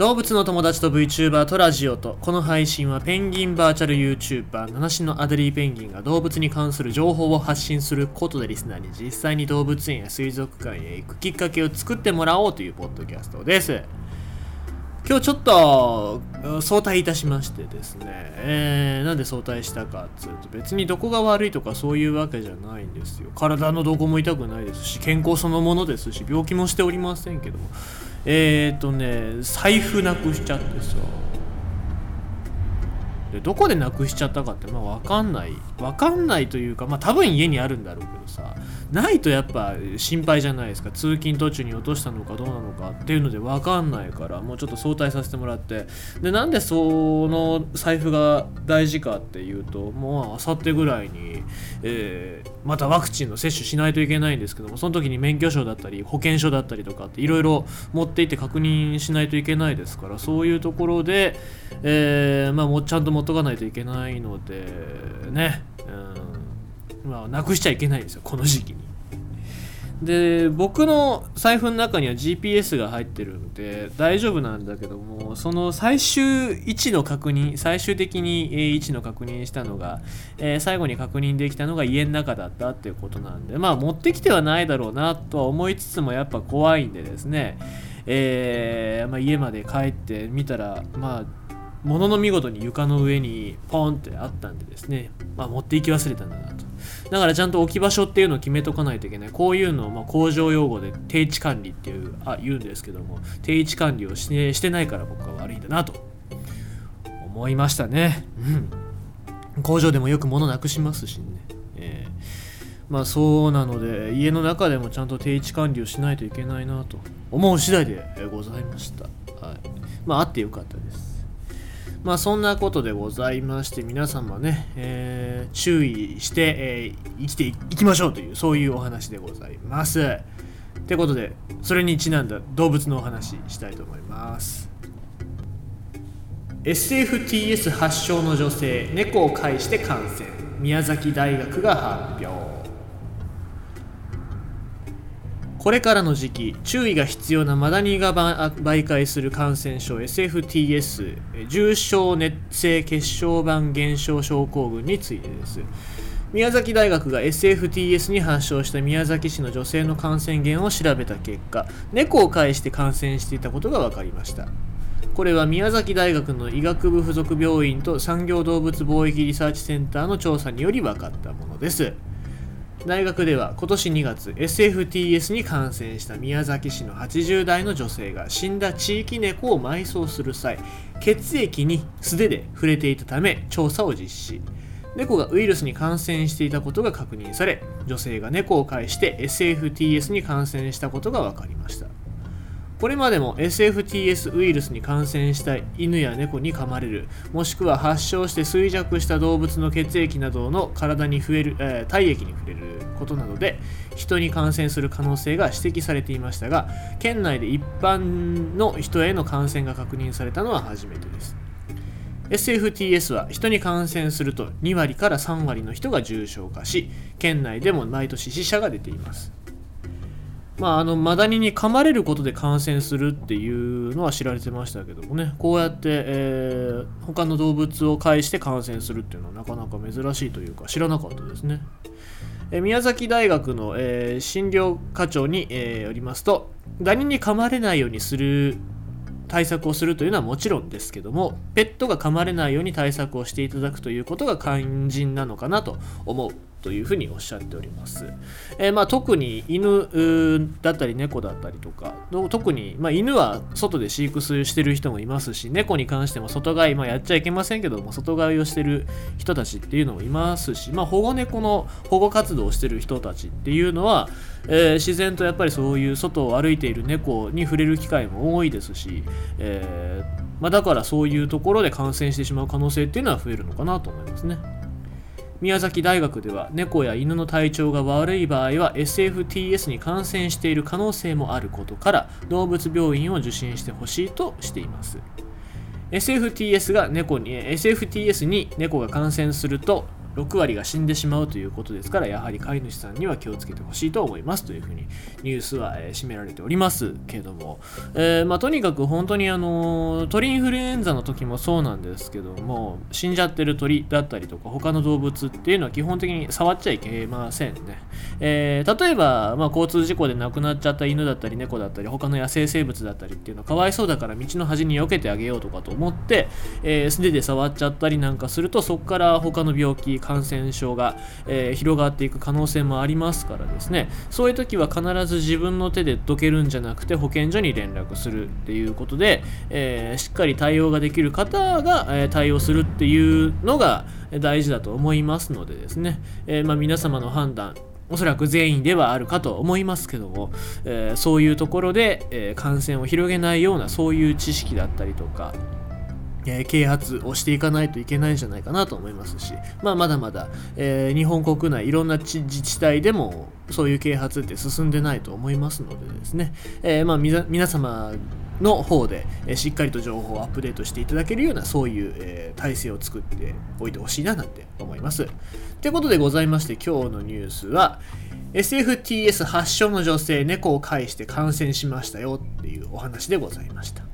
動物の友達と VTuber とラジオと。この配信はペンギンバーチャル YouTuber 七種のアデリーペンギンが動物に関する情報を発信することでリスナーに実際に動物園や水族館へ行くきっかけを作ってもらおうというポッドキャストです。今日ちょっと早退いたしましてですね、えー、なんで早退したかっつうと別にどこが悪いとかそういうわけじゃないんですよ。体のどこも痛くないですし健康そのものですし病気もしておりませんけども。えっ、ー、とね財布なくしちゃってさ。でどこでなくしちゃったかってまあ分かんない。分かんないというかまあ多分家にあるんだろうけどさ。ないとやっぱ心配じゃないですか。通勤途中に落としたのかどうなのかっていうので分かんないからもうちょっと早退させてもらって。でなんでその財布が大事かっていうともうあさってぐらいに、えー、またワクチンの接種しないといけないんですけどもその時に免許証だったり保険証だったりとかっていろいろ持っていって確認しないといけないですからそういうところで、えー、まあ、もちゃんと持っとかないといけないのでね、う、まあ、なくしちゃいけないんですよこの時期に。で僕の財布の中には GPS が入ってるんで大丈夫なんだけどもその最終位置の確認最終的に位置の確認したのが、えー、最後に確認できたのが家の中だったっていうことなんでまあ持ってきてはないだろうなとは思いつつもやっぱ怖いんでですね、えー、まあ、家まで帰ってみたらまあもの見事に床の上にポンってあったんでですね、まあ、持っていき忘れたんだなと。だからちゃんと置き場所っていうのを決めとかないといけない。こういうのをま工場用語で定置管理っていうあ言うんですけども定置管理をしてしてないから僕は悪いんだなと。思いましたね。うん。工場でもよく物なくしますしね、えー、まあそうなので家の中でもちゃんと定置管理をしないといけないなと思う次第でございました。はい。まああってよかったです。まあそんなことでございまして皆様ね、えー、注意して、えー、生きていきましょうというそういうお話でございます。ってことでそれにちなんだ動物のお話したいと思います。SFTS 発祥の女性猫を介して感染宮崎大学が発表これからの時期注意が必要なマダニが媒介する感染症 SFTS 重症熱性血小板減少症候群についてです。宮崎大学が SFTS に発症した宮崎市の女性の感染源を調べた結果猫を介して感染していたことが分かりました。これは宮崎大学の医学部附属病院と産業動物貿易リサーチセンターの調査により分かったものです。大学では今年2月 SFTS に感染した宮崎市の80代の女性が死んだ地域猫を埋葬する際血液に素手で触れていたため調査を実施。猫がウイルスに感染していたことが確認され女性が猫を介して SFTS に感染したことが分かりました。これまでも SFTS ウイルスに感染した犬や猫に噛まれる。もしくは発症して衰弱した動物の血液などの体に増える、えー、体液に触れることなどで人に感染する可能性が指摘されていましたが県内で一般の人への感染が確認されたのは初めてです。SFTS は人に感染すると2割から3割の人が重症化し県内でも毎年死者が出ています。まあ、あのマダニに噛まれることで感染するっていうのは知られてましたけどもねこうやって、えー、他の動物を介して感染するっていうのはなかなか珍しいというか知らなかったですね。え宮崎大学の、えー、診療課長に、えー、よりますとダニに噛まれないようにする対策をするというのはもちろんですけどもペットが噛まれないように対策をしていただくということが肝心なのかなと思うというふうにおっしゃっております。えー、まあ、特に犬だったり猫だったりとか、特に、まあ、犬は外で飼育してる人もいますし、猫に関しても外飼い、まあ、やっちゃいけませんけども、外飼いをしてる人たちっていうのもいますし、まあ、保護猫の保護活動をしてる人たちっていうのは、えー、自然とやっぱりそういう外を歩いている猫に触れる機会も多いですし、えーまあ、だからそういうところで感染してしまう可能性っていうのは増えるのかなと思いますね。宮崎大学では猫や犬の体調が悪い場合は SFTS に感染している可能性もあることから動物病院を受診してほしいとしています。SFTS が猫に SFTS に猫が感染すると6割が死んでしまうということですからやはり飼い主さんには気をつけてほしいと思いますというふうにニュースは、えー、締められておりますけれども、えー、まあ、とにかく本当にあの鳥インフルエンザの時もそうなんですけども死んじゃってる鳥だったりとか他の動物っていうのは基本的に触っちゃいけませんね、えー、例えば、まあ、交通事故で亡くなっちゃった犬だったり猫だったり他の野生生物だったりっていうのはかわいそうだから道の端に避けてあげようとかと思ってえー、素手で触っちゃったりなんかするとそこから他の病気感染症が、えー、広がっていく可能性もありますからですね。そういう時は必ず自分の手でどけるんじゃなくて保健所に連絡するっていうことで、えー、しっかり対応ができる方が、え対応するっていうのが大事だと思いますのでですね、えまあ、皆様の判断おそらく全員ではあるかと思いますけども、えー、そういうところで、えー、感染を広げないようなそういう知識だったりとか、えー、啓発をしていかないといけないんじゃないかなと思いますし、まあ、まだまだ、えー、日本国内いろんな自治体でもそういう啓発って進んでないと思いますのでですね、えー、まあ、皆様の方で、えしっかりと情報をアップデートしていただけるようなそういう、え体制を作っておいてほしいななんて思います。ということでございまして今日のニュースは SFTS 発症の女性猫を介して感染しましたよっていうお話でございました。